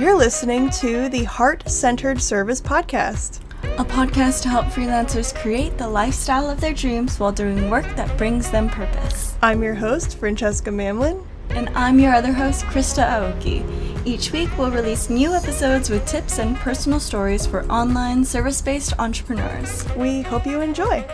You're listening to the Heart Centered Service Podcast, a podcast to help freelancers create the lifestyle of their dreams while doing work that brings them purpose. I'm your host, Francesca Mamlin. And I'm your other host, Krista Aoki. Each week, we'll release new episodes with tips and personal stories for online service based entrepreneurs. We hope you enjoy.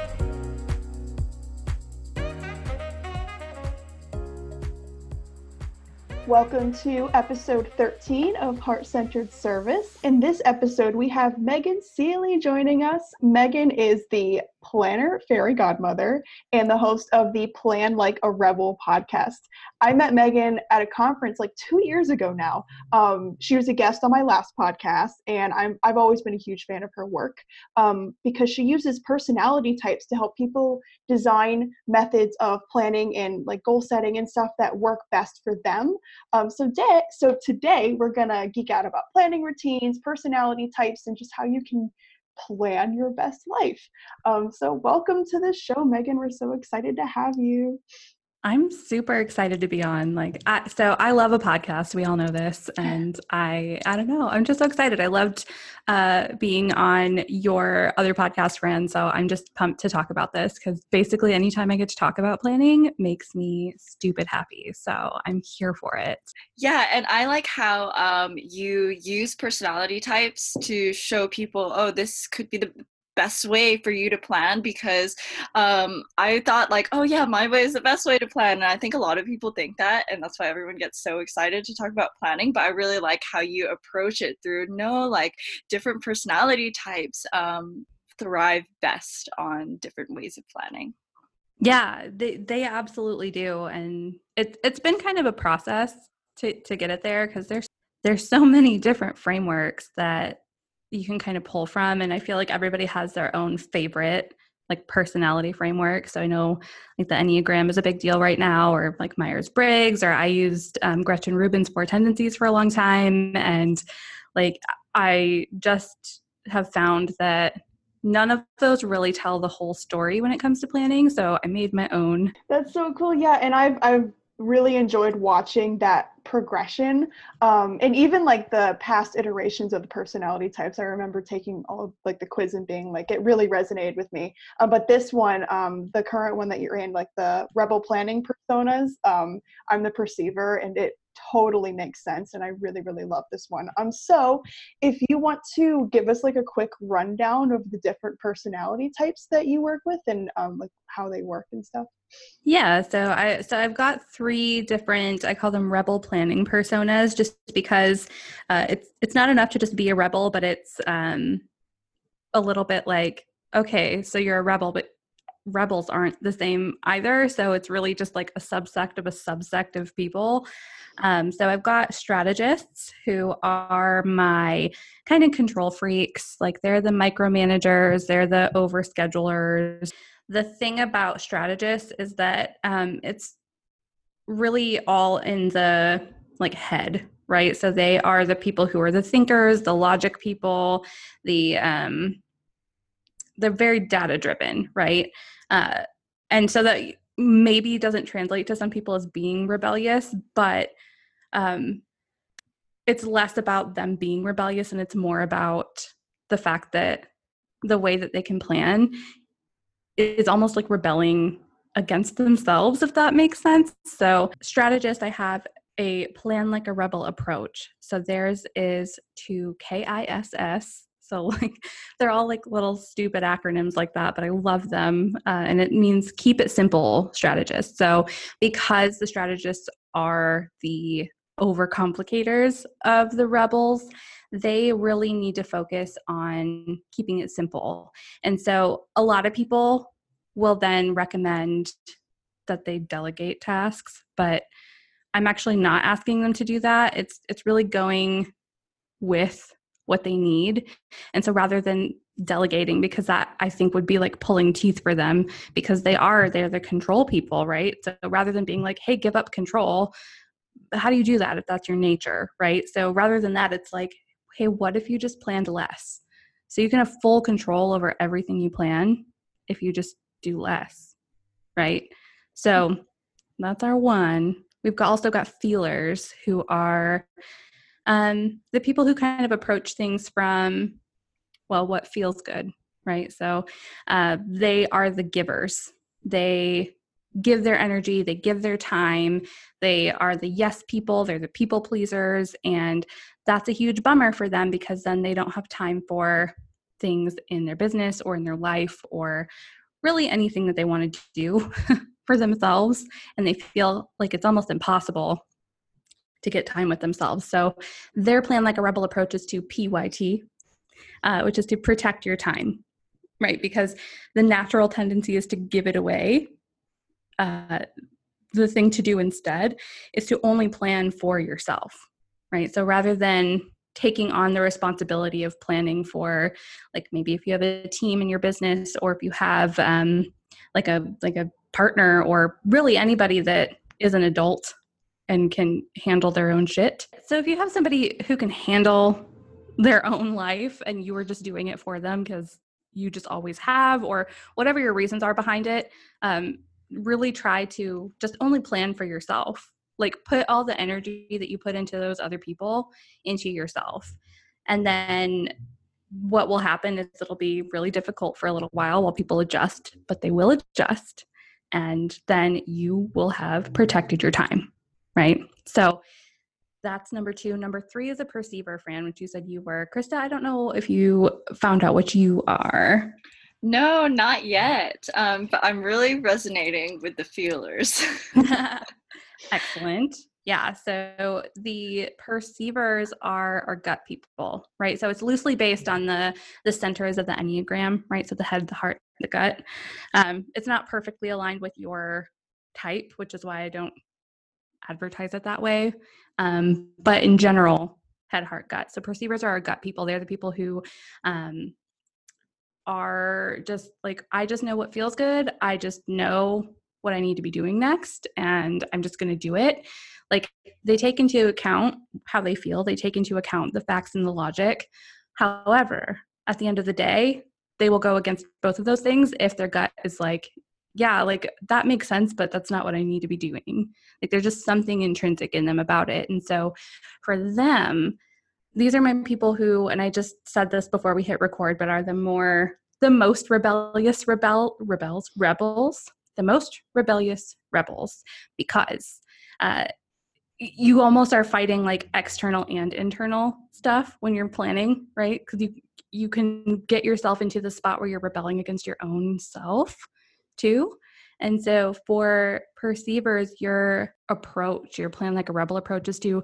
Welcome to episode 13 of Heart Centered Service. In this episode, we have Megan Seely joining us. Megan is the planner, fairy godmother, and the host of the Plan Like a Rebel podcast. I met Megan at a conference like two years ago now. Um, she was a guest on my last podcast, and I'm, I've always been a huge fan of her work um, because she uses personality types to help people design methods of planning and like goal setting and stuff that work best for them. Um, so, de- so today we're gonna geek out about planning routines, personality types, and just how you can plan your best life. Um, so, welcome to the show, Megan. We're so excited to have you. I'm super excited to be on. Like, I, so I love a podcast. We all know this, and I, I don't know. I'm just so excited. I loved uh, being on your other podcast, friend. So I'm just pumped to talk about this because basically, anytime I get to talk about planning, makes me stupid happy. So I'm here for it. Yeah, and I like how um, you use personality types to show people, oh, this could be the best way for you to plan because um, I thought like, oh yeah, my way is the best way to plan, and I think a lot of people think that, and that's why everyone gets so excited to talk about planning. But I really like how you approach it through no like different personality types um, thrive best on different ways of planning. Yeah, they they absolutely do, and it it's been kind of a process to to get it there because there's there's so many different frameworks that you can kind of pull from and i feel like everybody has their own favorite like personality framework so i know like the enneagram is a big deal right now or like myers-briggs or i used um, gretchen rubin's four tendencies for a long time and like i just have found that none of those really tell the whole story when it comes to planning so i made my own that's so cool yeah and i've i've really enjoyed watching that progression um, and even like the past iterations of the personality types. I remember taking all of like the quiz and being like it really resonated with me. Uh, but this one um, the current one that you're in like the rebel planning personas um, i'm the perceiver and it totally makes sense and i really really love this one. Um so if you want to give us like a quick rundown of the different personality types that you work with and um like how they work and stuff? Yeah so i so i've got three different i call them rebel planning personas just because uh, it's it's not enough to just be a rebel but it's um a little bit like okay so you're a rebel but rebels aren't the same either. So it's really just like a subsect of a subsect of people. Um, so I've got strategists who are my kind of control freaks. Like they're the micromanagers, they're the overschedulers. The thing about strategists is that um, it's really all in the like head right so they are the people who are the thinkers the logic people the um they're very data driven right uh, and so that maybe doesn't translate to some people as being rebellious, but um, it's less about them being rebellious and it's more about the fact that the way that they can plan is almost like rebelling against themselves, if that makes sense. So, strategist, I have a plan like a rebel approach. So, theirs is to KISS, so like they're all like little stupid acronyms like that, but I love them. Uh, and it means keep it simple strategists. So because the strategists are the overcomplicators of the rebels, they really need to focus on keeping it simple. And so a lot of people will then recommend that they delegate tasks, but I'm actually not asking them to do that. It's it's really going with what they need. And so rather than delegating, because that I think would be like pulling teeth for them because they are, they're the control people, right? So rather than being like, hey, give up control, how do you do that if that's your nature, right? So rather than that, it's like, hey, what if you just planned less? So you can have full control over everything you plan if you just do less, right? So that's our one. We've also got feelers who are um, the people who kind of approach things from, well, what feels good, right? So uh, they are the givers. They give their energy, they give their time, they are the yes people, they're the people pleasers, and that's a huge bummer for them because then they don't have time for things in their business or in their life or really anything that they want to do for themselves and they feel like it's almost impossible to get time with themselves. So their plan like a rebel approach is to PYT, uh, which is to protect your time, right? Because the natural tendency is to give it away uh, the thing to do instead is to only plan for yourself, right? So rather than taking on the responsibility of planning for, like maybe if you have a team in your business or if you have um, like a like a partner or really anybody that is an adult and can handle their own shit. So if you have somebody who can handle their own life and you are just doing it for them because you just always have or whatever your reasons are behind it um, really try to just only plan for yourself. Like put all the energy that you put into those other people into yourself. And then what will happen is it'll be really difficult for a little while while people adjust but they will adjust. And then you will have protected your time right so that's number two number three is a perceiver fran which you said you were krista i don't know if you found out what you are no, not yet. Um, but I'm really resonating with the feelers. Excellent. Yeah. So the perceivers are our gut people, right? So it's loosely based on the the centers of the enneagram, right? So the head, the heart, the gut. Um, it's not perfectly aligned with your type, which is why I don't advertise it that way. Um, but in general, head, heart, gut. So perceivers are our gut people. They're the people who um, are just like, I just know what feels good. I just know what I need to be doing next, and I'm just going to do it. Like, they take into account how they feel, they take into account the facts and the logic. However, at the end of the day, they will go against both of those things if their gut is like, yeah, like that makes sense, but that's not what I need to be doing. Like there's just something intrinsic in them about it. And so for them, these are my people who and i just said this before we hit record but are the more the most rebellious rebel rebels rebels the most rebellious rebels because uh, you almost are fighting like external and internal stuff when you're planning right because you you can get yourself into the spot where you're rebelling against your own self too and so for perceivers your approach your plan like a rebel approach is to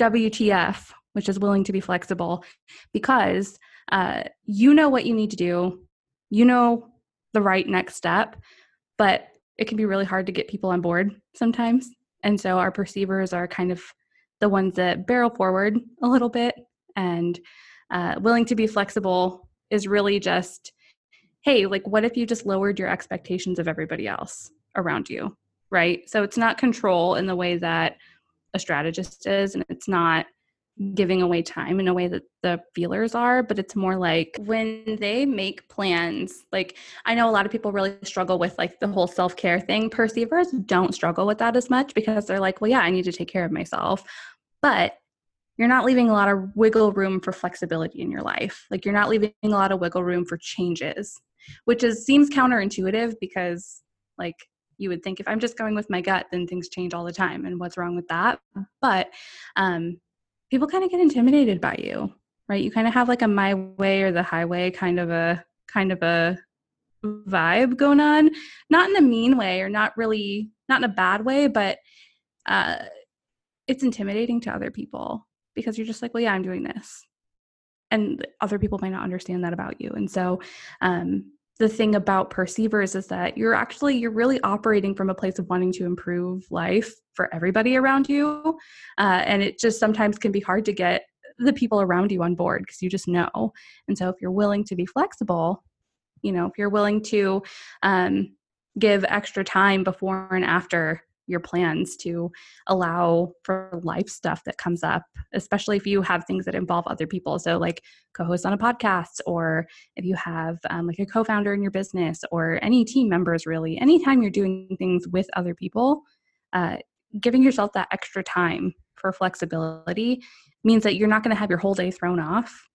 wtf which is willing to be flexible because uh, you know what you need to do, you know the right next step, but it can be really hard to get people on board sometimes. And so our perceivers are kind of the ones that barrel forward a little bit and uh, willing to be flexible is really just hey like what if you just lowered your expectations of everybody else around you right? So it's not control in the way that a strategist is and it's not giving away time in a way that the feelers are but it's more like when they make plans like i know a lot of people really struggle with like the whole self-care thing. Perceivers don't struggle with that as much because they're like well yeah i need to take care of myself. But you're not leaving a lot of wiggle room for flexibility in your life. Like you're not leaving a lot of wiggle room for changes which is seems counterintuitive because like you would think if i'm just going with my gut then things change all the time and what's wrong with that? But um people kind of get intimidated by you, right? You kind of have like a my way or the highway kind of a kind of a vibe going on, not in a mean way or not really not in a bad way, but uh, it's intimidating to other people because you're just like, well, yeah, I'm doing this, and other people might not understand that about you, and so um, the thing about perceivers is that you're actually you're really operating from a place of wanting to improve life for everybody around you uh, and it just sometimes can be hard to get the people around you on board because you just know. And so if you're willing to be flexible you know if you're willing to um, give extra time before and after your plans to allow for life stuff that comes up, especially if you have things that involve other people. So, like co host on a podcast, or if you have um, like a co founder in your business, or any team members, really, anytime you're doing things with other people, uh, giving yourself that extra time for flexibility means that you're not going to have your whole day thrown off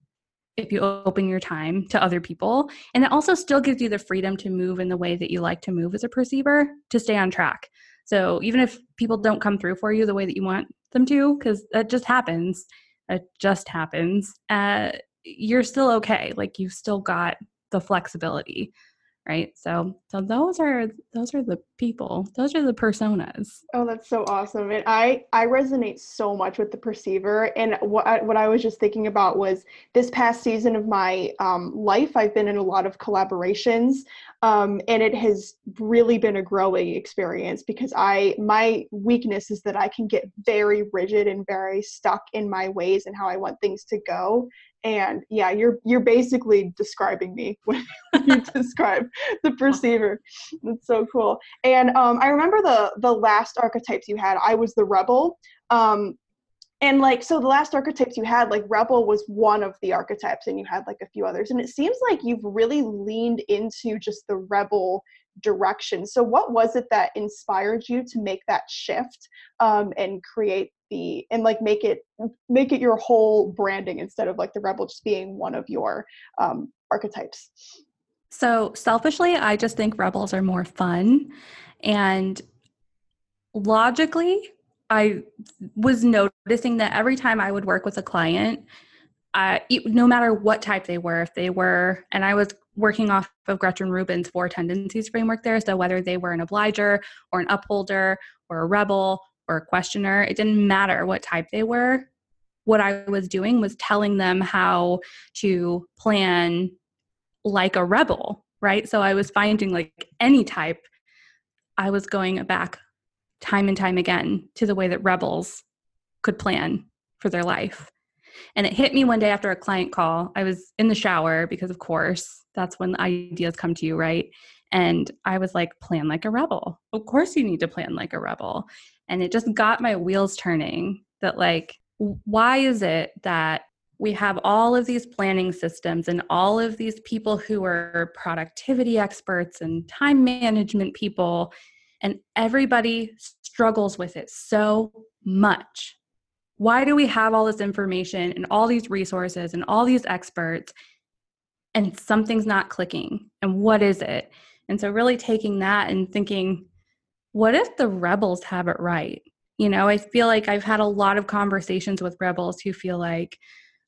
if you open your time to other people. And it also still gives you the freedom to move in the way that you like to move as a perceiver to stay on track. So even if people don't come through for you the way that you want them to, because that just happens, it just happens, uh, you're still okay. Like you've still got the flexibility right? So so those are those are the people those are the personas. Oh that's so awesome and i i resonate so much with the perceiver and what I, what i was just thinking about was this past season of my um, life i've been in a lot of collaborations um, and it has really been a growing experience because i my weakness is that i can get very rigid and very stuck in my ways and how i want things to go and yeah you're you're basically describing me when you describe the perceiver. That's so cool. And um, i remember the the last archetypes you had. I was the rebel um, and like so the last archetypes you had like rebel was one of the archetypes and you had like a few others. And it seems like you've really leaned into just the rebel direction. So what was it that inspired you to make that shift um, and create the and like make it make it your whole branding instead of like the rebel just being one of your um, archetypes. So selfishly i just think rebels are more fun and logically i was noticing that every time i would work with a client uh, no matter what type they were if they were and i was working off of gretchen rubin's four tendencies framework there so whether they were an obliger or an upholder or a rebel or a questioner. It didn't matter what type they were. What I was doing was telling them how to plan like a rebel, right? So I was finding like any type, I was going back time and time again to the way that rebels could plan for their life. And it hit me one day after a client call. I was in the shower because, of course, that's when ideas come to you, right? And I was like, plan like a rebel. Of course, you need to plan like a rebel. And it just got my wheels turning that, like, why is it that we have all of these planning systems and all of these people who are productivity experts and time management people, and everybody struggles with it so much? Why do we have all this information and all these resources and all these experts, and something's not clicking? And what is it? And so, really taking that and thinking, what if the rebels have it right? You know, I feel like I've had a lot of conversations with rebels who feel like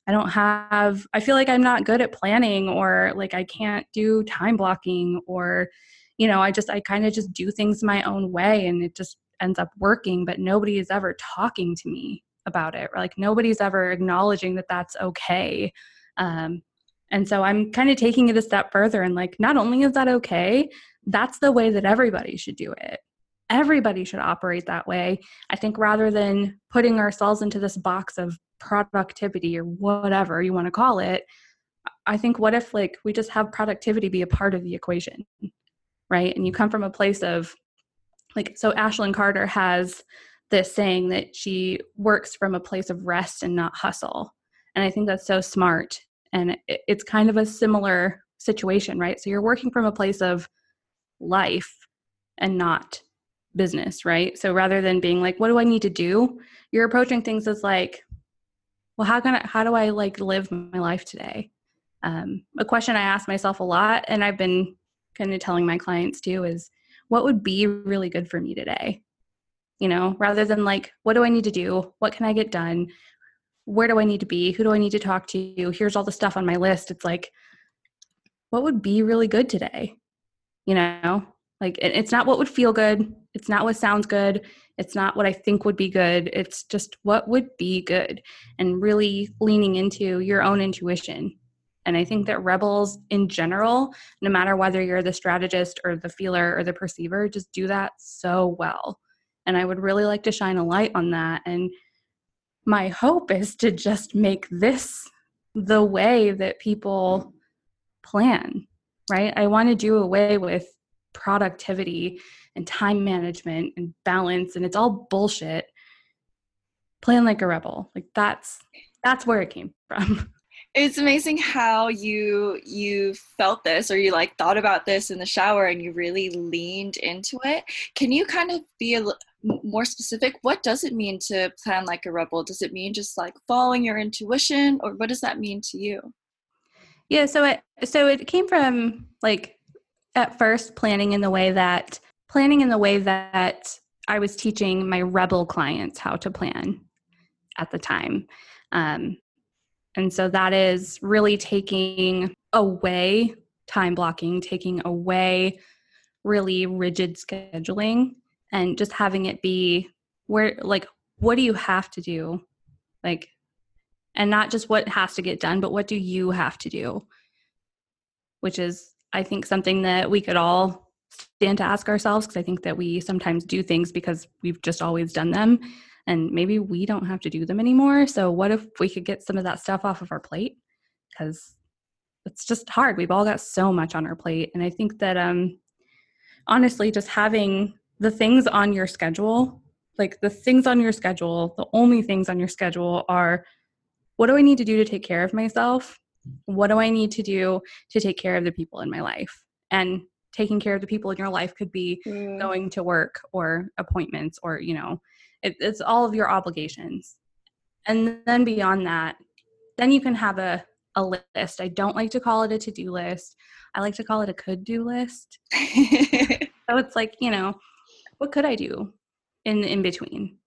I don't have, I feel like I'm not good at planning or like I can't do time blocking or, you know, I just, I kind of just do things my own way and it just ends up working, but nobody is ever talking to me about it. Or Like nobody's ever acknowledging that that's okay. Um, and so I'm kind of taking it a step further and like, not only is that okay, that's the way that everybody should do it everybody should operate that way. I think rather than putting ourselves into this box of productivity or whatever you want to call it, I think what if like we just have productivity be a part of the equation, right? And you come from a place of like, so Ashlyn Carter has this saying that she works from a place of rest and not hustle. And I think that's so smart. And it's kind of a similar situation, right? So you're working from a place of life and not business, right? So rather than being like, what do I need to do? You're approaching things as like, well, how can I, how do I like live my life today? Um, a question I ask myself a lot, and I've been kind of telling my clients too, is what would be really good for me today? You know, rather than like, what do I need to do? What can I get done? Where do I need to be? Who do I need to talk to? Here's all the stuff on my list. It's like, what would be really good today? You know, like it's not what would feel good. It's not what sounds good. It's not what I think would be good. It's just what would be good and really leaning into your own intuition. And I think that rebels in general, no matter whether you're the strategist or the feeler or the perceiver, just do that so well. And I would really like to shine a light on that. And my hope is to just make this the way that people plan, right? I want to do away with productivity and time management and balance and it's all bullshit. Plan like a rebel. Like that's that's where it came from. It's amazing how you you felt this or you like thought about this in the shower and you really leaned into it. Can you kind of be a more specific, what does it mean to plan like a rebel? Does it mean just like following your intuition, or what does that mean to you? Yeah, so it so it came from like at first planning in the way that planning in the way that I was teaching my rebel clients how to plan at the time. Um, and so that is really taking away time blocking, taking away really rigid scheduling, and just having it be where, like, what do you have to do? Like, and not just what has to get done, but what do you have to do? Which is, I think, something that we could all stand to ask ourselves because I think that we sometimes do things because we've just always done them and maybe we don't have to do them anymore. So, what if we could get some of that stuff off of our plate? Because it's just hard. We've all got so much on our plate. And I think that, um, honestly, just having the things on your schedule, like the things on your schedule, the only things on your schedule are what do I need to do to take care of myself? What do I need to do to take care of the people in my life? And taking care of the people in your life could be mm. going to work or appointments or, you know, it, it's all of your obligations. And then beyond that, then you can have a, a list. I don't like to call it a to do list. I like to call it a could do list. so it's like, you know, what could I do in in between?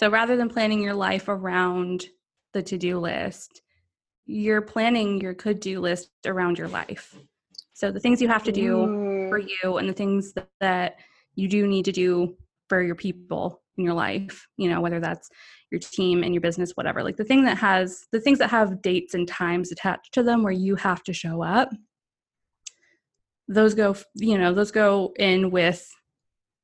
So rather than planning your life around the to do list, you're planning your could do list around your life. So the things you have to do Ooh. for mm. you and the things that, that you do need to do for your people in your life, you know, whether that's your team and your business, whatever. Like the thing that has the things that have dates and times attached to them where you have to show up, those go, you know, those go in with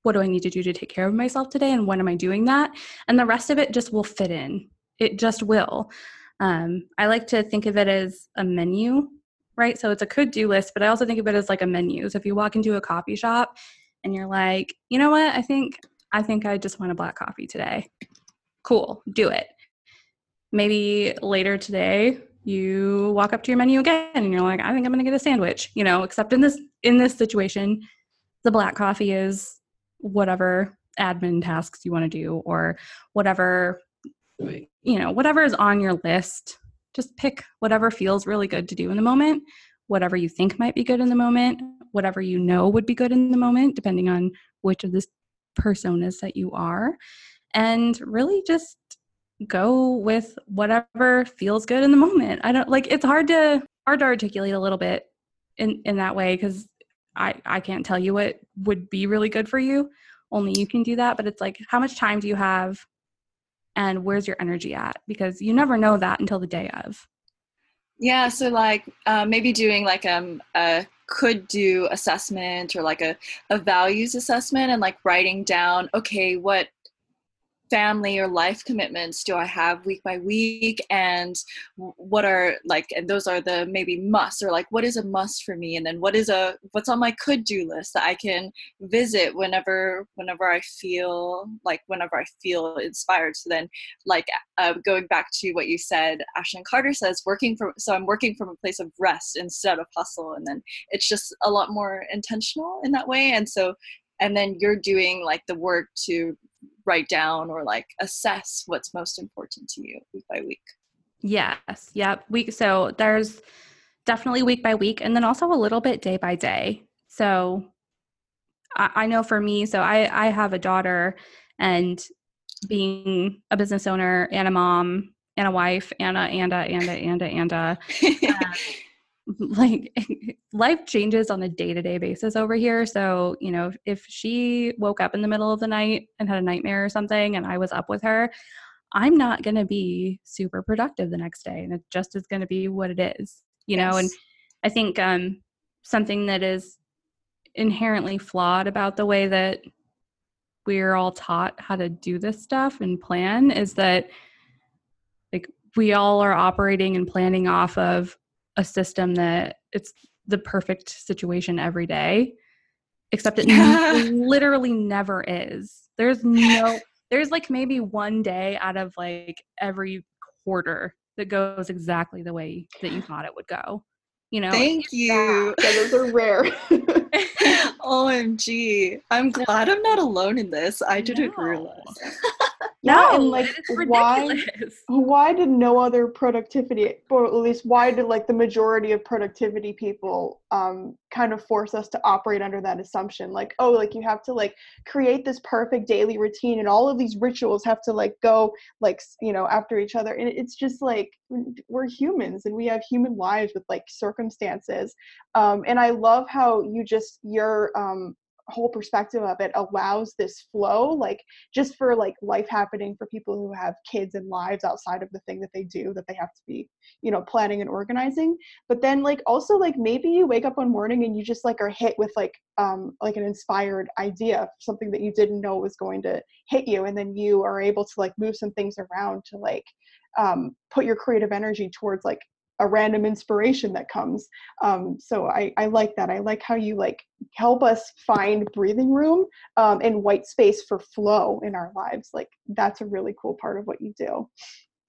what do I need to do to take care of myself today and when am I doing that? And the rest of it just will fit in. It just will. Um, I like to think of it as a menu, right? So it's a could do list, but I also think of it as like a menu. So if you walk into a coffee shop and you're like, you know what, I think I think I just want a black coffee today. Cool, do it. Maybe later today you walk up to your menu again and you're like, I think I'm going to get a sandwich, you know, except in this in this situation, the black coffee is whatever admin tasks you want to do or whatever you know, whatever is on your list. Just pick whatever feels really good to do in the moment, whatever you think might be good in the moment, whatever you know would be good in the moment, depending on which of the personas that you are and really just go with whatever feels good in the moment. I don't like it's hard to hard to articulate a little bit in in that way cuz I I can't tell you what would be really good for you. Only you can do that, but it's like how much time do you have and where's your energy at because you never know that until the day of. Yeah, so like uh, maybe doing like um, a could do assessment or like a, a values assessment and like writing down okay what family or life commitments do I have week by week? And what are like and those are the maybe must or like what is a must for me? And then what is a what's on my could do list that I can visit whenever whenever I feel like whenever I feel inspired? So then like uh, going back to what you said Ashlyn Carter says working from so I'm working from a place of rest instead of hustle. And then it's just a lot more intentional in that way. And so and then you're doing like the work to write down or like assess what's most important to you week by week. Yes. Yep. Week. So there's definitely week by week, and then also a little bit day by day. So I, I know for me, so I I have a daughter, and being a business owner and a mom and a wife and a and a and a and a and a. Uh, like life changes on a day-to-day basis over here so you know if she woke up in the middle of the night and had a nightmare or something and i was up with her i'm not going to be super productive the next day and it just is going to be what it is you yes. know and i think um something that is inherently flawed about the way that we're all taught how to do this stuff and plan is that like we all are operating and planning off of a system that it's the perfect situation every day except it yeah. literally never is there's no there's like maybe one day out of like every quarter that goes exactly the way that you thought it would go You know, Thank you. Yeah, those are rare. OMG. I'm glad I'm not alone in this. I didn't No. realize. yeah, and like why why did no other productivity or at least why did like the majority of productivity people um kind of force us to operate under that assumption? Like oh like you have to like create this perfect daily routine and all of these rituals have to like go like you know after each other and it's just like we're humans and we have human lives with like circumstances. Um and i love how you just your um whole perspective of it allows this flow like just for like life happening for people who have kids and lives outside of the thing that they do that they have to be you know planning and organizing. But then like also like maybe you wake up one morning and you just like are hit with like um like an inspired idea something that you didn't know was going to hit you and then you are able to like move some things around to like um put your creative energy towards like a random inspiration that comes um so i i like that i like how you like help us find breathing room um, and white space for flow in our lives. Like that's a really cool part of what you do.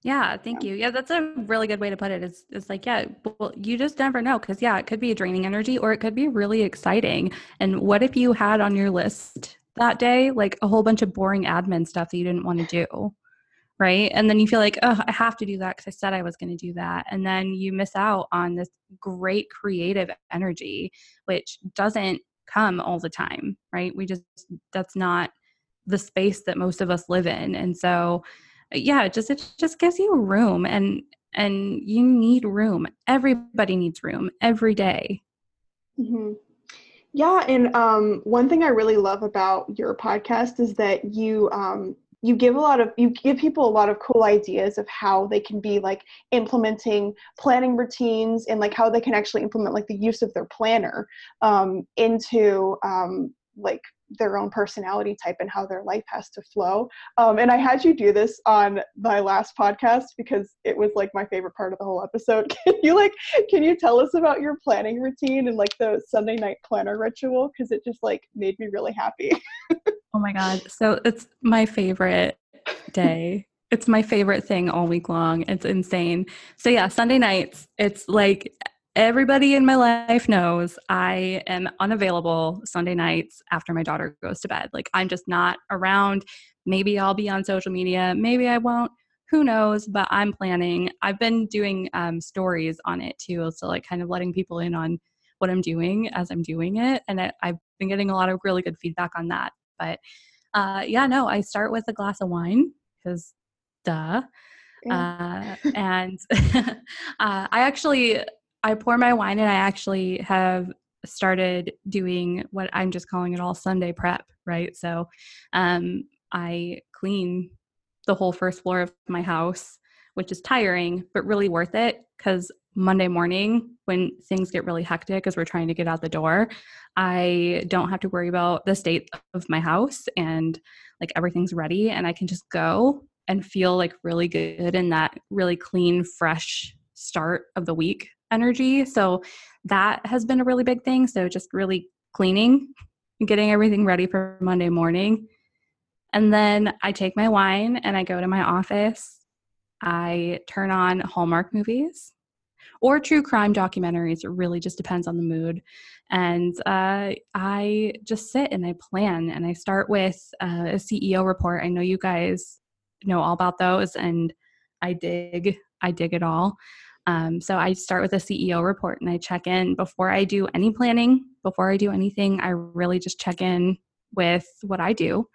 Yeah, thank you. Yeah, that's a really good way to put it. it. Is is like, yeah, well, you just never know because yeah, it could be a draining energy or it could be really exciting. And what if you had on your list that day like a whole bunch of boring admin stuff that you didn't want to do, right? And then you feel like, oh, I have to do that because I said I was going to do that, and then you miss out on this great creative energy, which doesn't come all the time, right? We just that's not the space that most of us live in, and so yeah just it just gives you room and and you need room. Everybody needs room every day. Hmm Yeah, and um, one thing I really love about your podcast is that you um, you give a lot of you give people a lot of cool ideas of how they can be like implementing planning routines and like how they can actually implement like the use of their planner um, into um, like their own personality type and how their life has to flow. Um, and I had you do this on my last podcast because it was like my favorite part of the whole episode. Can you like can you tell us about your planning routine and like the Sunday night planner ritual? Because it just like made me really happy. oh my god so it's my favorite day. It's my favorite thing all week long. It's insane. So yeah sunday nights it's like everybody in my life knows i am unavailable sunday nights after my daughter goes to bed. Like i'm just not around. Maybe i'll be on social media maybe i won't. Who knows? But i'm planning. I've been doing um, stories on it too so like kind of letting people in on what i'm doing as i'm doing it and I, i've been getting a lot of really good feedback on that but uh, yeah no i start with a glass of wine because duh uh, and uh, i actually i pour my wine and i actually have started doing what i'm just calling it all sunday prep right? So um, i clean the whole first floor of my house which is tiring but really worth it because monday morning when things get really hectic as we're trying to get out the door i don't have to worry about the state of my house and like everything's ready and i can just go and feel like really good in that really clean, fresh start of the week energy. So that has been a really big thing. So just really cleaning and getting everything ready for Monday morning. And then I take my wine and I go to my office. I turn on Hallmark movies or true crime documentaries. It really just depends on the mood. And uh, I just sit and I plan and I start with uh, a CEO report. I know you guys know all about those and I dig I dig it all. Um, so I start with a CEO report and I check in before I do any planning, before I do anything. I really just check in with what I do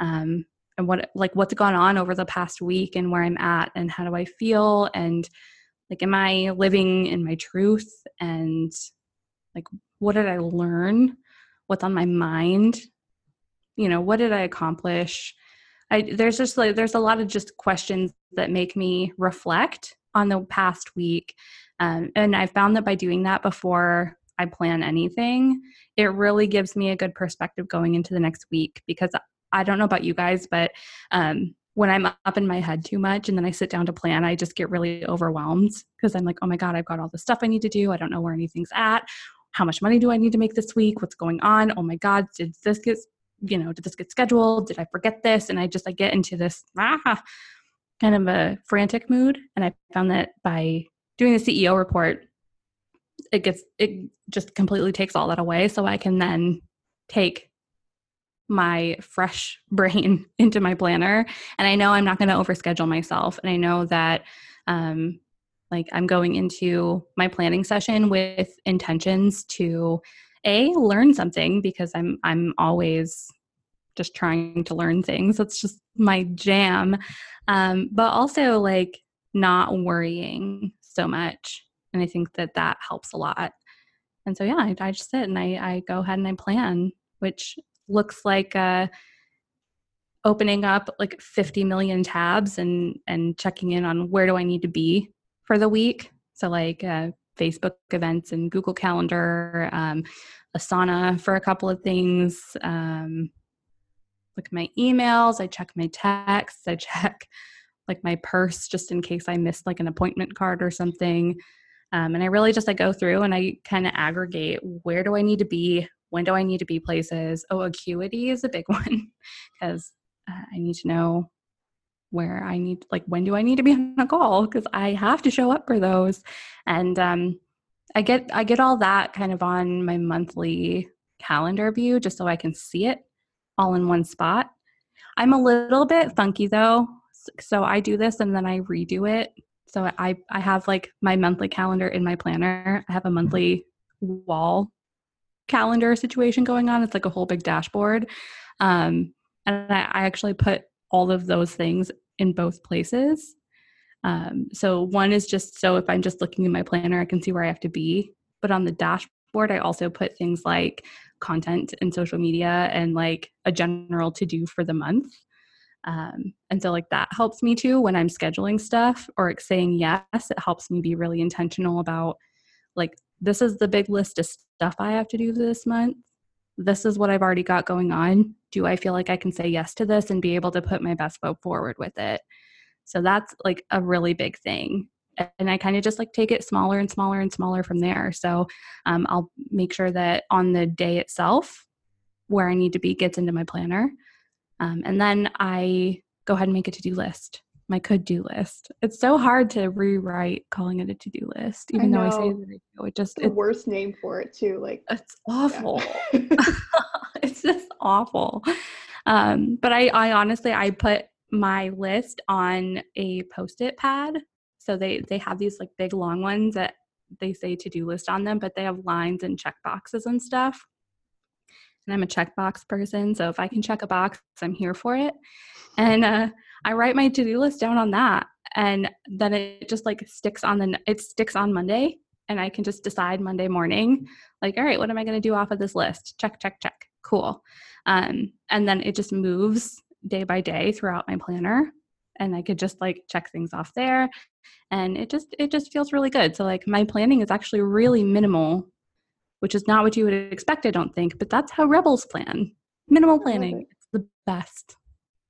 um, and what like what's gone on over the past week and where I'm at and how do I feel and like am I living in my truth and like what did I learn? What's on my mind? You know, what did I accomplish? I, there's just like there's a lot of just questions that make me reflect on the past week um, and i found that by doing that before i plan anything it really gives me a good perspective going into the next week because i don't know about you guys but um, when i'm up in my head too much and then i sit down to plan i just get really overwhelmed because i'm like oh my god i've got all the stuff i need to do i don't know where anything's at how much money do i need to make this week what's going on oh my god did this get you know, did this get scheduled? Did I forget this? And I just I get into this ah, kind of a frantic mood. And I found that by doing the CEO report, it gets it just completely takes all that away so i can then take my fresh brain into my planner. And i know i'm not going to overschedule myself. And i know that um like i'm going into my planning session with intentions to a learn something because i'm i'm always just trying to learn things. That's just my jam. Um but also like not worrying so much. And i think that that helps a lot. And so yeah i, I just sit and I, I go ahead and i plan which looks like uh, opening up like 50 million tabs and and checking in on where do I need to be for the week. So like uh, Facebook events and Google Calendar, um, Asana for a couple of things. Um, look at my emails. I check my texts. I check like my purse just in case I missed like an appointment card or something. Um, and I really just I go through and I kind of aggregate where do I need to be when do I need to be places? Oh, acuity is a big one because uh, I need to know where I need, like, when do I need to be on a call? Because I have to show up for those. And um, I get I get all that kind of on my monthly calendar view just so I can see it all in one spot. I'm a little bit funky though, so I do this and then I redo it. So I I have like my monthly calendar in my planner. I have a monthly wall calendar situation going on. It's like a whole big dashboard. Um, and I, I, actually put all of those things in both places. Um, so one is just so if I'm just looking in my planner, I can see where I have to be. But on the dashboard, I also put things like content and social media and like a general to do for the month. Um, and so like that helps me too when I'm scheduling stuff or like saying yes, it helps me be really intentional about like this is the big list of stuff I have to do this month. This is what I've already got going on. Do I feel like I can say yes to this and be able to put my best foot forward with it? So that's like a really big thing. And I kind of just like take it smaller and smaller and smaller from there. So um, I'll make sure that on the day itself, where I need to be gets into my planner. Um, and then I go ahead and make a to do list my could do list. It's so hard to rewrite calling it a to do list, even I though I say that I It just the it, worst name for it too. Like it's awful. Yeah. it's just awful. Um, but I, I honestly, I put my list on a post-it pad. So they they have these like big long ones that they say to do list on them, but they have lines and check boxes and stuff. And I'm a checkbox person, so if I can check a box, I'm here for it. And uh, I write my to-do list down on that and then it just like sticks on the it sticks on Monday and I can just decide Monday morning like all right what am I going to do off of this list? Check check check. Cool. Um, and then it just moves day by day throughout my planner and I could just like check things off there and it just it just feels really good. So like my planning is actually really minimal which is not what you would expect I don't think but that's how rebels plan. Minimal planning. it's the best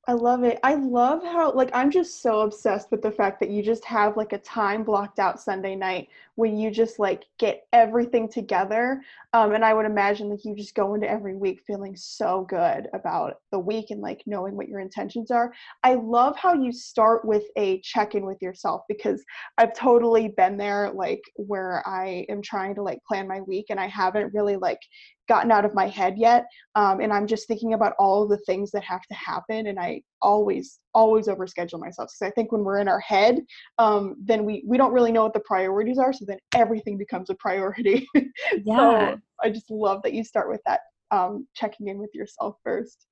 I love it. I love how like I'm just so obsessed with the fact that you just have like a time blocked out Sunday night when you just like get everything together. Um, and I would imagine like you just go into every week feeling so good about the week and like knowing what your intentions are. I love how you start with a check-in with yourself because I've totally been there like where I am trying to like plan my week and I haven't really like gotten out of my head yet um, and i'm just thinking about all of the things that have to happen and i always always overschedule myself because i think when we're in our head um, then we we don't really know what the priorities are so then everything becomes a priority. Yeah. So i just love that you start with that um, checking in with yourself first.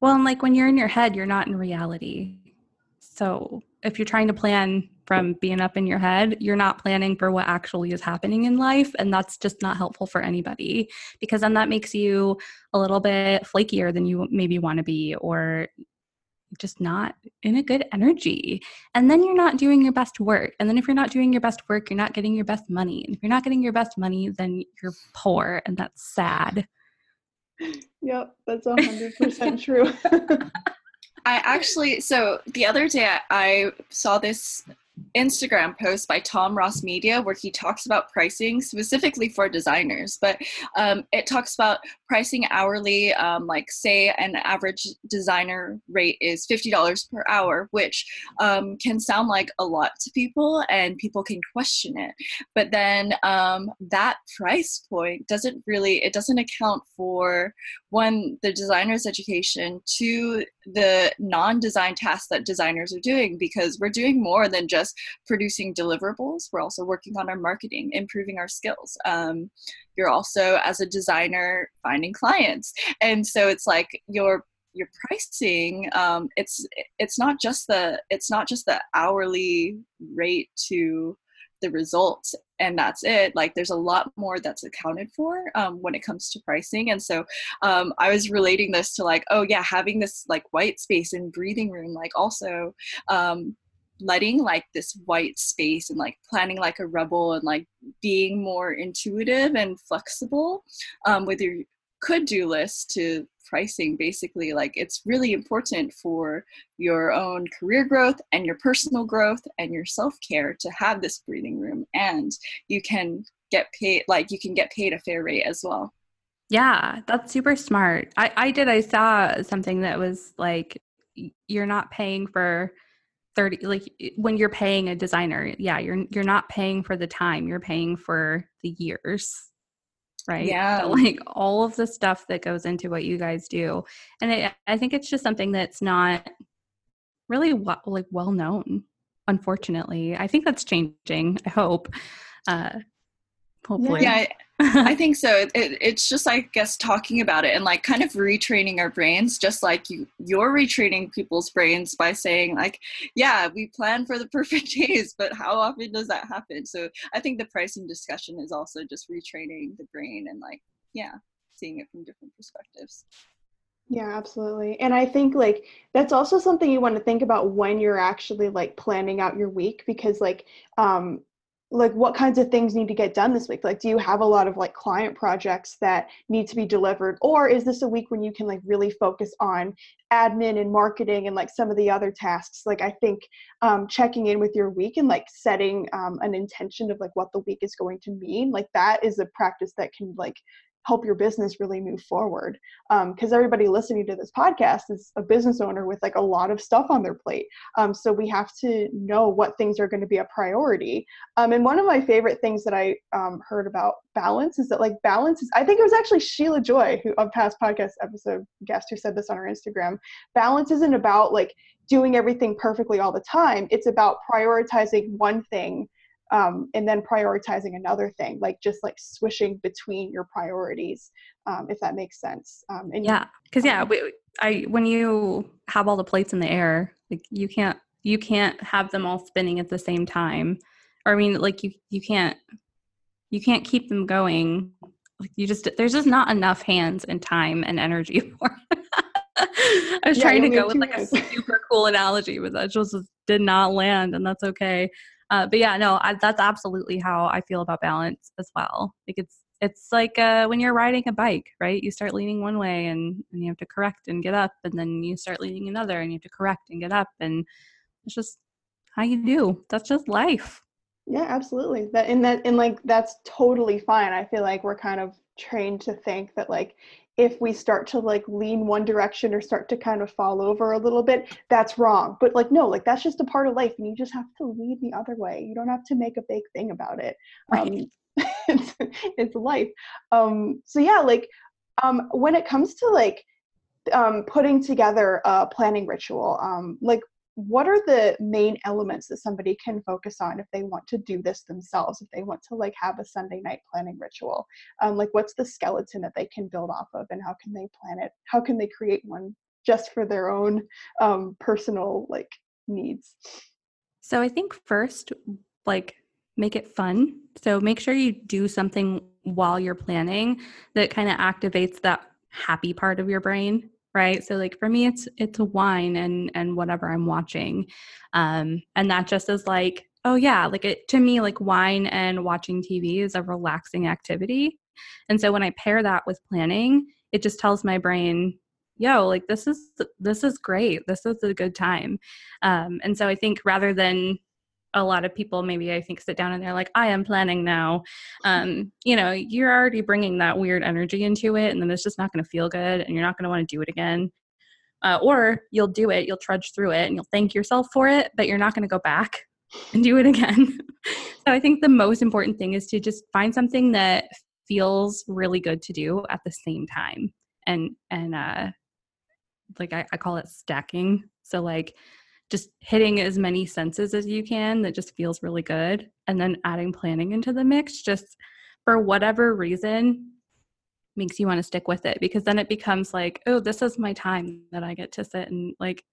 Well and like when you're in your head you're not in reality. So if you're trying to plan from being up in your head, you're not planning for what actually is happening in life. And that's just not helpful for anybody because then that makes you a little bit flakier than you maybe want to be or just not in a good energy. And then you're not doing your best work. And then if you're not doing your best work, you're not getting your best money. And if you're not getting your best money, then you're poor and that's sad. Yep, that's 100% true. I actually, so the other day I, I saw this Instagram post by Tom Ross Media where he talks about pricing specifically for designers, but um, it talks about pricing hourly. Um, like, say, an average designer rate is $50 per hour, which um, can sound like a lot to people and people can question it. But then um, that price point doesn't really, it doesn't account for one, the designer's education, two, the non design tasks that designers are doing because we're doing more than just producing deliverables. We're also working on our marketing, improving our skills. Um, you're also, as a designer, finding clients. And so it's like your your pricing um, it's it's not just the it's not just the hourly rate to the results and that's it like there's a lot more that's accounted for um, when it comes to pricing and so um, i was relating this to like oh yeah having this like white space and breathing room like also um, letting like this white space and like planning like a rebel and like being more intuitive and flexible um, with your could do list to pricing basically like it's really important for your own career growth and your personal growth and your self-care to have this breathing room and you can get paid like you can get paid a fair rate as well. Yeah that's super smart. I i did i saw something that was like you're not paying for 30 like when you're paying a designer yeah you're you're not paying for the time you're paying for the years right? Yeah. So, like all of the stuff that goes into what you guys do. And it, I think it's just something that's not really well, like well known, unfortunately. I think that's changing, I hope. Uh, hopefully. Yeah, I think so. It, it, it's just, I guess, talking about it and like kind of retraining our brains, just like you, you're retraining people's brains by saying, like, yeah, we plan for the perfect days, but how often does that happen? So I think the pricing discussion is also just retraining the brain and, like, yeah, seeing it from different perspectives. Yeah, absolutely. And I think like that's also something you want to think about when you're actually like planning out your week because like um like what kinds of things need to get done this week? Like do you have a lot of like client projects that need to be delivered? Or is this a week when you can like really focus on admin and marketing and like some of the other tasks? Like i think um, checking in with your week and like setting um, an intention of like what the week is going to mean like that is a practice that can like help your business really move forward. Because um, everybody listening to this podcast is a business owner with like a lot of stuff on their plate. Um, so we have to know what things are going to be a priority. Um, and one of my favorite things that i um, heard about balance is that like balance is i think it was actually sheila joy who of past podcast episode guest who said this on her instagram balance isn't about like doing everything perfectly all the time. It's about prioritizing one thing um, and then prioritizing another thing like just like swishing between your priorities um, if that makes sense um, and yeah because yeah we, i when you have all the plates in the air like you can't you can't have them all spinning at the same time or i mean like you you can't you can't keep them going like you just there's just not enough hands and time and energy for I was yeah, trying to go with like a super cool analogy, but that just did not land, and that's okay. Uh, but yeah, no, I, that's absolutely how I feel about balance as well. Like it's it's like uh, when you're riding a bike, right? You start leaning one way and, and you have to correct and get up, and then you start leaning another and you have to correct and get up, and it's just how you do. That's just life. Yeah, absolutely. That and that and like that's totally fine. I feel like we're kind of trained to think that like if we start to like lean one direction or start to kind of fall over a little bit that's wrong. But like no like that's just a part of life and you just have to lead the other way. You don't have to make a big thing about it. Right. um it's, it's life. Um so yeah like um when it comes to like um putting together a planning ritual um like what are the main elements that somebody can focus on if they want to do this themselves if they want to like have a sunday night planning ritual? Um, like what's the skeleton that they can build off of and how can they plan it? How can they create one just for their own um, personal like needs? So i think first like make it fun. So make sure you do something while you're planning that kind of activates that happy part of your brain right? So like for me it's it's wine and and whatever i'm watching um and that just is like oh yeah like it to me like wine and watching tv is a relaxing activity and so when i pair that with planning it just tells my brain yo like this is this is great. This is a good time. Um and so i think rather than a lot of people maybe I think sit down and they're like, I am planning now. Um, you know, you're already bringing that weird energy into it, and then it's just not going to feel good, and you're not going to want to do it again. Uh, or you'll do it, you'll trudge through it, and you'll thank yourself for it, but you're not going to go back and do it again. so I think the most important thing is to just find something that feels really good to do at the same time, and and uh, like I, I call it stacking. So like just hitting as many senses as you can that just feels really good and then adding planning into the mix just for whatever reason makes you want to stick with it because then it becomes like oh this is my time that i get to sit and like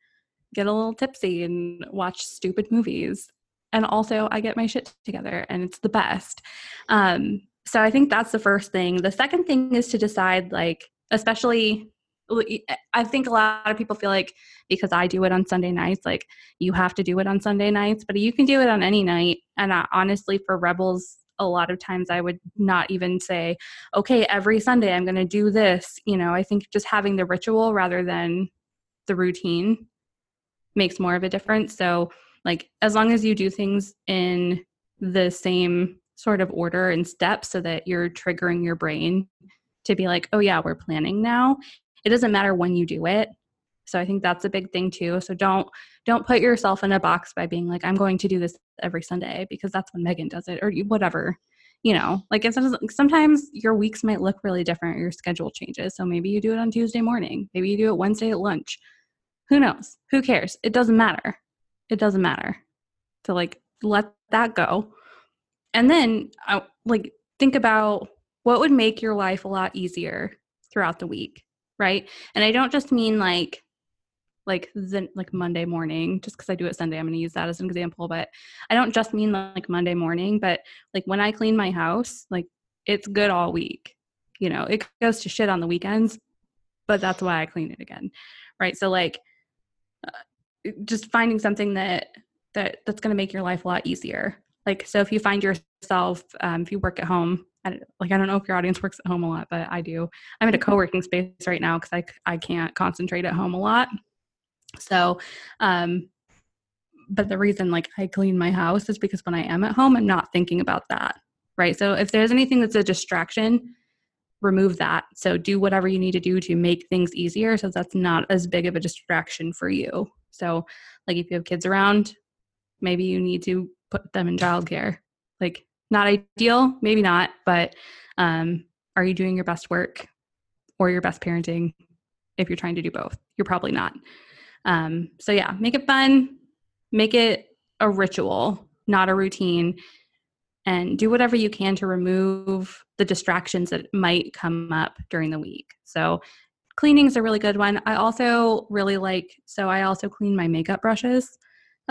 get a little tipsy and watch stupid movies. And also i get my shit together and it's the best. Um, so i think that's the first thing. The second thing is to decide like especially I think a lot of people feel like because I do it on Sunday nights, like you have to do it on Sunday nights, but you can do it on any night. And uh, honestly, for Rebels, a lot of times I would not even say, okay, every Sunday I'm going to do this. You know, I think just having the ritual rather than the routine makes more of a difference. So, like, as long as you do things in the same sort of order and steps so that you're triggering your brain to be like, oh, yeah, we're planning now it doesn't matter when you do it. So i think that's a big thing too. So don't don't put yourself in a box by being like i'm going to do this every sunday because that's when megan does it or whatever you know? Like sometimes your weeks might look really different your schedule changes. So maybe you do it on tuesday morning maybe you do it wednesday at lunch. Who knows? Who cares? It doesn't matter. It doesn't matter. To like let that go. And then uh, like think about what would make your life a lot easier throughout the week right? And I don't just mean like like the like Monday morning, just because I do it Sunday, I'm going to use that as an example. But I don't just mean like Monday morning, but like when I clean my house, like it's good all week. You know, it goes to shit on the weekends, but that's why I clean it again, right? So like, uh, just finding something that that that's going to make your life a lot easier. Like, so if you find yourself, um, if you work at home I, like I don't know if your audience works at home a lot, but I do. I'm in a co-working space right now because I I can't concentrate at home a lot. So, um, but the reason like I clean my house is because when I am at home, I'm not thinking about that, right? So if there's anything that's a distraction, remove that. So do whatever you need to do to make things easier, so that's not as big of a distraction for you. So, like if you have kids around, maybe you need to put them in childcare. Like not ideal, maybe not, but um, are you doing your best work or your best parenting if you're trying to do both? You're probably not. Um, so, yeah, make it fun, make it a ritual, not a routine, and do whatever you can to remove the distractions that might come up during the week. So, cleaning is a really good one. I also really like, so I also clean my makeup brushes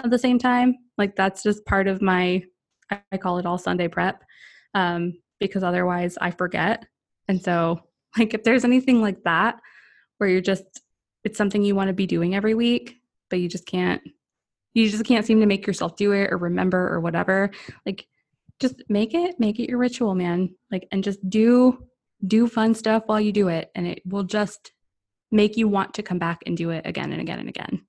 at the same time. Like, that's just part of my I call it all Sunday prep um, because otherwise I forget. And so, like, if there's anything like that where you're just, it's something you want to be doing every week, but you just can't, you just can't seem to make yourself do it or remember or whatever, like, just make it, make it your ritual, man. Like, and just do, do fun stuff while you do it. And it will just make you want to come back and do it again and again and again.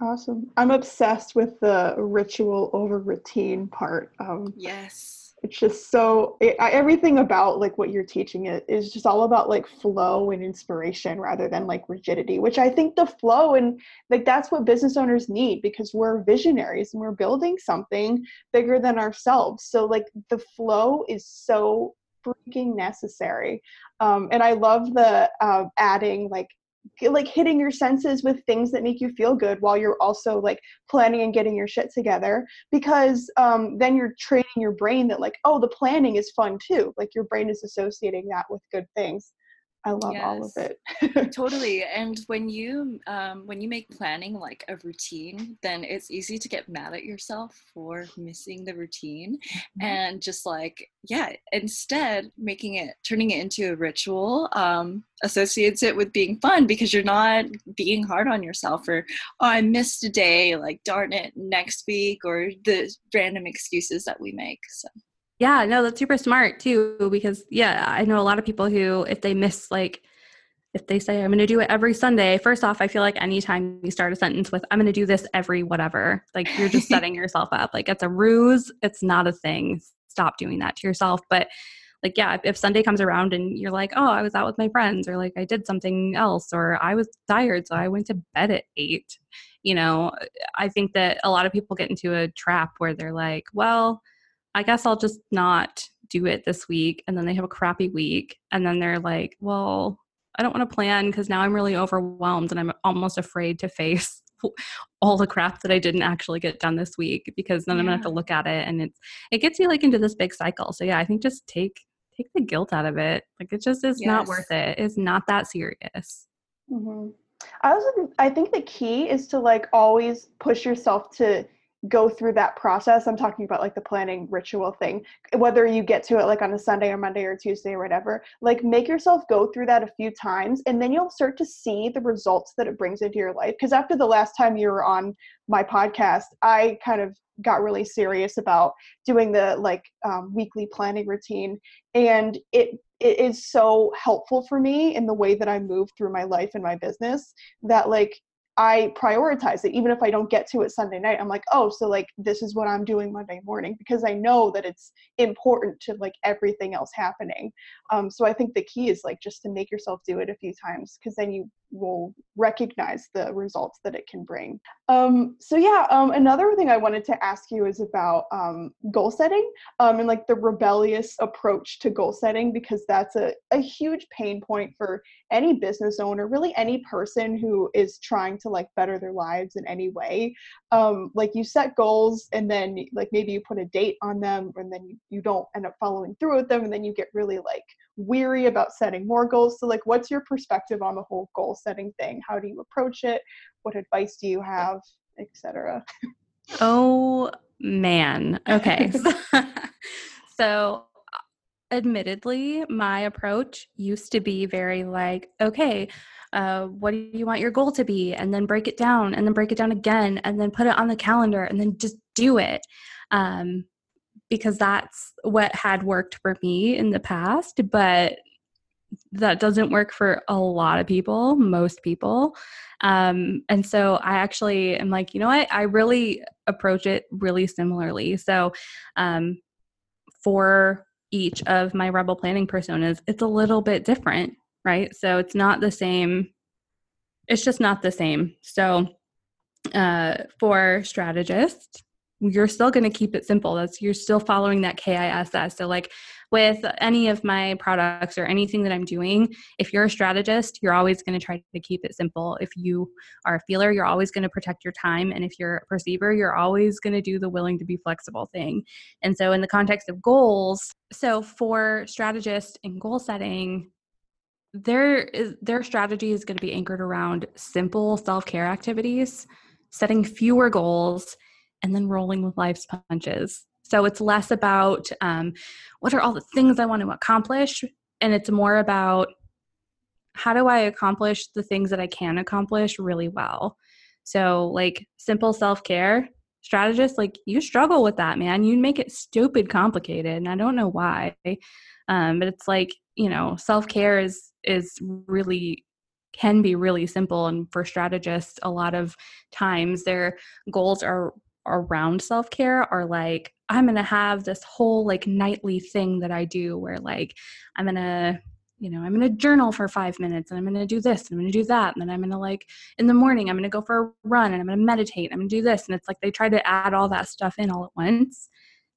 Awesome. I'm obsessed with the ritual over routine part. Um, yes. It's just so it, everything about like what you're teaching it is just all about like flow and inspiration rather than like rigidity, which I think the flow and like that's what business owners need because we're visionaries and we're building something bigger than ourselves. So like the flow is so freaking necessary. Um, and I love the uh, adding like like hitting your senses with things that make you feel good while you're also like planning and getting your shit together because um, then you're training your brain that like oh the planning is fun too. Like your brain is associating that with good things I love yes, all of it. totally. And when you um, when you make planning like a routine, then it's easy to get mad at yourself for missing the routine, mm-hmm. and just like yeah, instead making it turning it into a ritual um, associates it with being fun because you're not being hard on yourself or oh I missed a day, like darn it, next week or the random excuses that we make. So. Yeah, no, that's super smart too, because yeah, I know a lot of people who, if they miss like if they say I'm going to do it every Sunday, first off, I feel like anytime you start a sentence with I'm going to do this every whatever, like you're just setting yourself up. Like it's a ruse, it's not a thing. Stop doing that to yourself. But like yeah, if, Sunday comes around and you're like, "Oh, I was out with my friends," or like I did something else, or I was tired, so I went to bed at 8. You know, I think that a lot of people get into a trap where they're like, "Well, I guess I'll just not do it this week and then they have a crappy week and then they're like well I don't want to plan because now I'm really overwhelmed and I'm almost afraid to face all the crap that I didn't actually get done this week because then yeah. I'm gonna have to look at it and it's it gets you like into this big cycle. So yeah, I think just take take the guilt out of it. Like it just is yes. not worth it. It's not that serious. Mm-hmm. I also I think the key is to like always push yourself to go through that process i'm talking about like the planning ritual thing whether you get to it like on a sunday or monday or tuesday or whatever like make yourself go through that a few times and then you'll start to see the results that it brings into your life because after the last time you were on my podcast i kind of got really serious about doing the like um, weekly planning routine and it it is so helpful for me in the way that i move through my life and my business that like I prioritize it. Even if I don't get to it Sunday night, I'm like, oh, so like this is what I'm doing Monday morning because I know that it's important to like everything else happening. Um, so I think the key is like just to make yourself do it a few times because then you will recognize the results that it can bring. Um, so yeah, um, another thing I wanted to ask you is about um, goal setting um, and like the rebellious approach to goal setting because that's a, a huge pain point for any business owner, really any person who is trying to like better their lives in any way. Um, like you set goals and then like maybe you put a date on them and then you, you don't end up following through with them and then you get really like weary about setting more goals. So, like, what's your perspective on the whole goal setting thing? How do you approach it? What advice do you have, etc.? Oh man. Okay. so, admittedly, my approach used to be very like, okay, uh, what do you want your goal to be? And then break it down, and then break it down again, and then put it on the calendar, and then just do it. Um, because that's what had worked for me in the past, but that doesn't work for a lot of people, most people. Um, and so I actually am like, you know what? I really approach it really similarly. So um, for each of my rebel planning personas, it's a little bit different, right? So it's not the same. It's just not the same. So uh, for strategists, you're still going to keep it simple. That's you're still following that KISS. So like with any of my products or anything that I'm doing, if you're a strategist, you're always going to try to keep it simple. If you are a feeler, you're always going to protect your time. And if you're a perceiver, you're always going to do the willing to be flexible thing. And so in the context of goals, so for strategists in goal setting, their is their strategy is going to be anchored around simple self-care activities, setting fewer goals and then rolling with life's punches. So it's less about um, what are all the things I want to accomplish, and it's more about how do I accomplish the things that I can accomplish really well. So, like simple self care, strategists, like you struggle with that, man. You make it stupid complicated, and I don't know why. Um, but it's like you know, self care is is really can be really simple and for strategists a lot of times their goals are around self-care are like i'm gonna have this whole like nightly thing that i do where like i'm gonna you know i'm gonna journal for five minutes and i'm gonna do this and i'm gonna do that and then i'm gonna like in the morning i'm gonna go for a run and i'm gonna meditate and i'm gonna do this and it's like they try to add all that stuff in all at once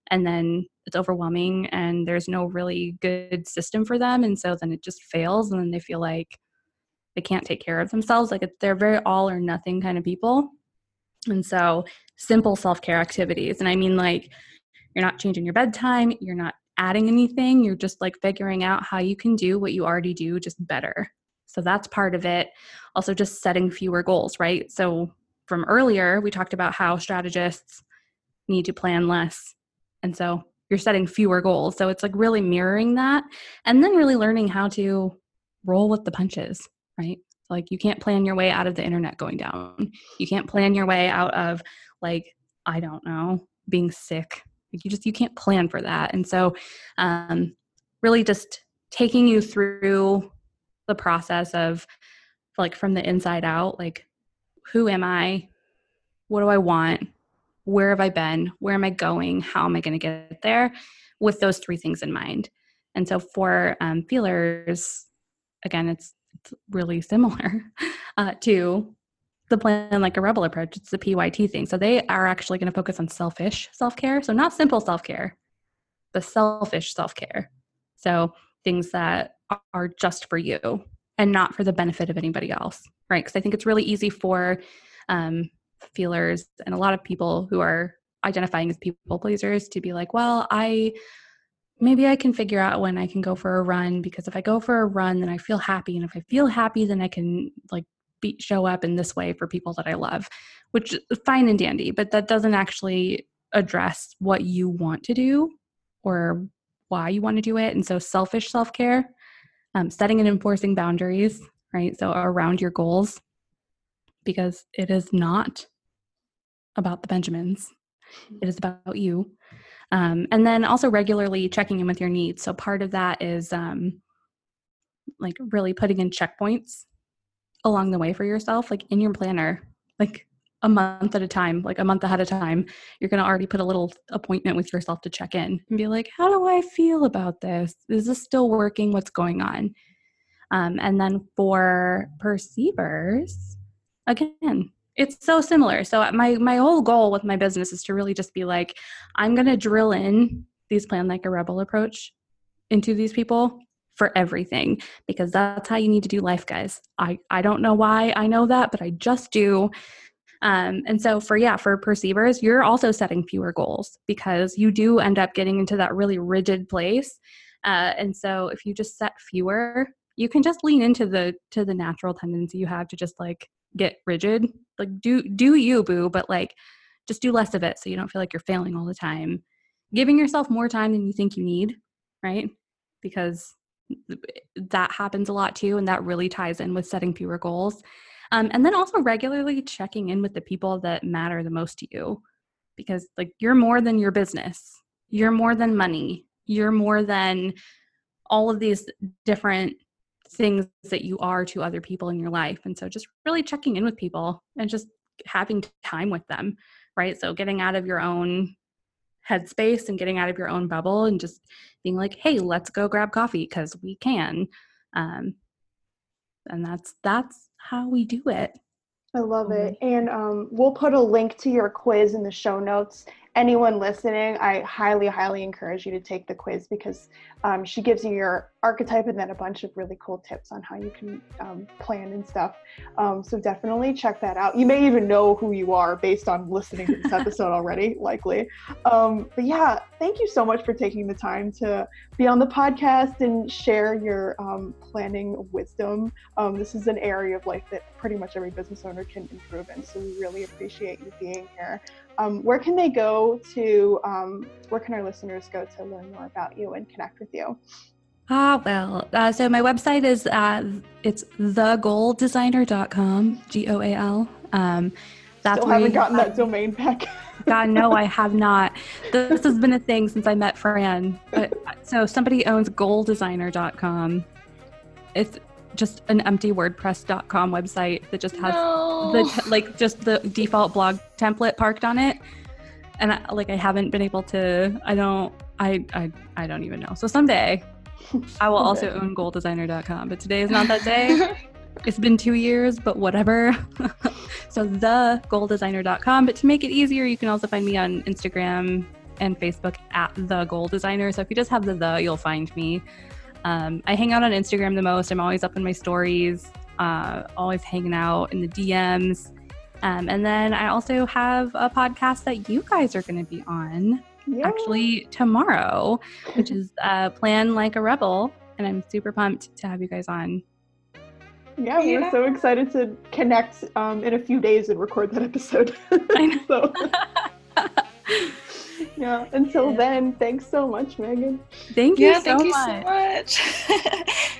and then it's overwhelming and there's no really good system for them and so then it just fails and then they feel like they can't take care of themselves like they're very all or nothing kind of people and so, simple self care activities. And I mean, like, you're not changing your bedtime, you're not adding anything, you're just like figuring out how you can do what you already do just better. So, that's part of it. Also, just setting fewer goals, right? So, from earlier, we talked about how strategists need to plan less. And so, you're setting fewer goals. So, it's like really mirroring that and then really learning how to roll with the punches, right? Like you can't plan your way out of the internet going down. You can't plan your way out of like I don't know, being sick. Like you just you can't plan for that. And so um really just taking you through the process of like from the inside out like who am i? What do i want? Where have i been? Where am i going? How am i going to get there? With those three things in mind. And so for um, feelers again it's, it's really similar uh, to the plan like a rebel approach it's the pyt thing so they are actually going to focus on selfish self-care so not simple self-care but selfish self-care so things that are just for you and not for the benefit of anybody else, right? Because I think it's really easy for um, feelers and a lot of people who are identifying as people pleasers to be like, well, I maybe I can figure out when I can go for a run because if I go for a run, then I feel happy. And if I feel happy, then I can like be, show up in this way for people that I love, which is fine and dandy, but that doesn't actually address what you want to do or why you want to do it. And so selfish self care um, setting and enforcing boundaries, right? So around your goals, because it is not about the Benjamins, it is about you. Um, and then also regularly checking in with your needs. So part of that is um, like really putting in checkpoints along the way for yourself, like in your planner. Like a month at a time, like a month ahead of time, you're going to already put a little appointment with yourself to check in and be like, how do I feel about this? Is this still working? What's going on? Um, and then for perceivers, again, it's so similar. So my my whole goal with my business is to really just be like, I'm going to drill in these plan like a rebel approach into these people for everything because that's how you need to do life guys i i don't know why i know that but i just do um, and so for yeah, for perceivers, you're also setting fewer goals because you do end up getting into that really rigid place. Uh, and so if you just set fewer, you can just lean into the to the natural tendency you have to just like get rigid. Like do do you boo, but like just do less of it so you don't feel like you're failing all the time. Giving yourself more time than you think you need, right? Because that happens a lot too and that really ties in with setting fewer goals. Um, and then also regularly checking in with the people that matter the most to you. Because like you're more than your business. You're more than money. You're more than all of these different things that you are to other people in your life. And so just really checking in with people and just having time with them right? So getting out of your own headspace and getting out of your own bubble and just being like hey let's go grab coffee because we can um, and that's that's how we do it. I love it. Mm-hmm. And um, we'll put a link to your quiz in the show notes anyone listening, I highly, highly encourage you to take the quiz because um, she gives you your archetype and then a bunch of really cool tips on how you can um, plan and stuff. Um, so definitely check that out. You may even know who you are based on listening to this episode already, likely. Um, but yeah, thank you so much for taking the time to be on the podcast and share your um, planning wisdom. Um, this is an area of life that pretty much every business owner can improve in. So we really appreciate you being here um, where can they go to, um, where can our listeners go to learn more about you and connect with you? Ah, well, uh, so my website is, uh, it's thegoaldesigner.com, G-O-A-L. Um, that's Still haven't gotten that domain back. God, no, I have not. This has been a thing since I met Fran. But so somebody owns goaldesigner.com. It's just an empty WordPress.com website that just has no. the like just the default blog template parked on it, and I, like I haven't been able to. I don't. I I I don't even know. So someday, I will also own GoalDesigner.com. But today is not that day. it's been two years, but whatever. so the goaldesigner.com. But to make it easier, you can also find me on Instagram and Facebook at the goal designer. So if you just have the the, you'll find me. Um, I hang out on Instagram the most. I'm always up in my stories, uh, always hanging out in the DMs. Um, and then I also have a podcast that you guys are going to be on yeah. actually tomorrow, which is uh, Plan Like a Rebel. And I'm super pumped to have you guys on. Yeah, we're yeah. so excited to connect um, in a few days and record that episode. I know. yeah until yeah. then thanks so much megan thank you yeah, so thank much. you so much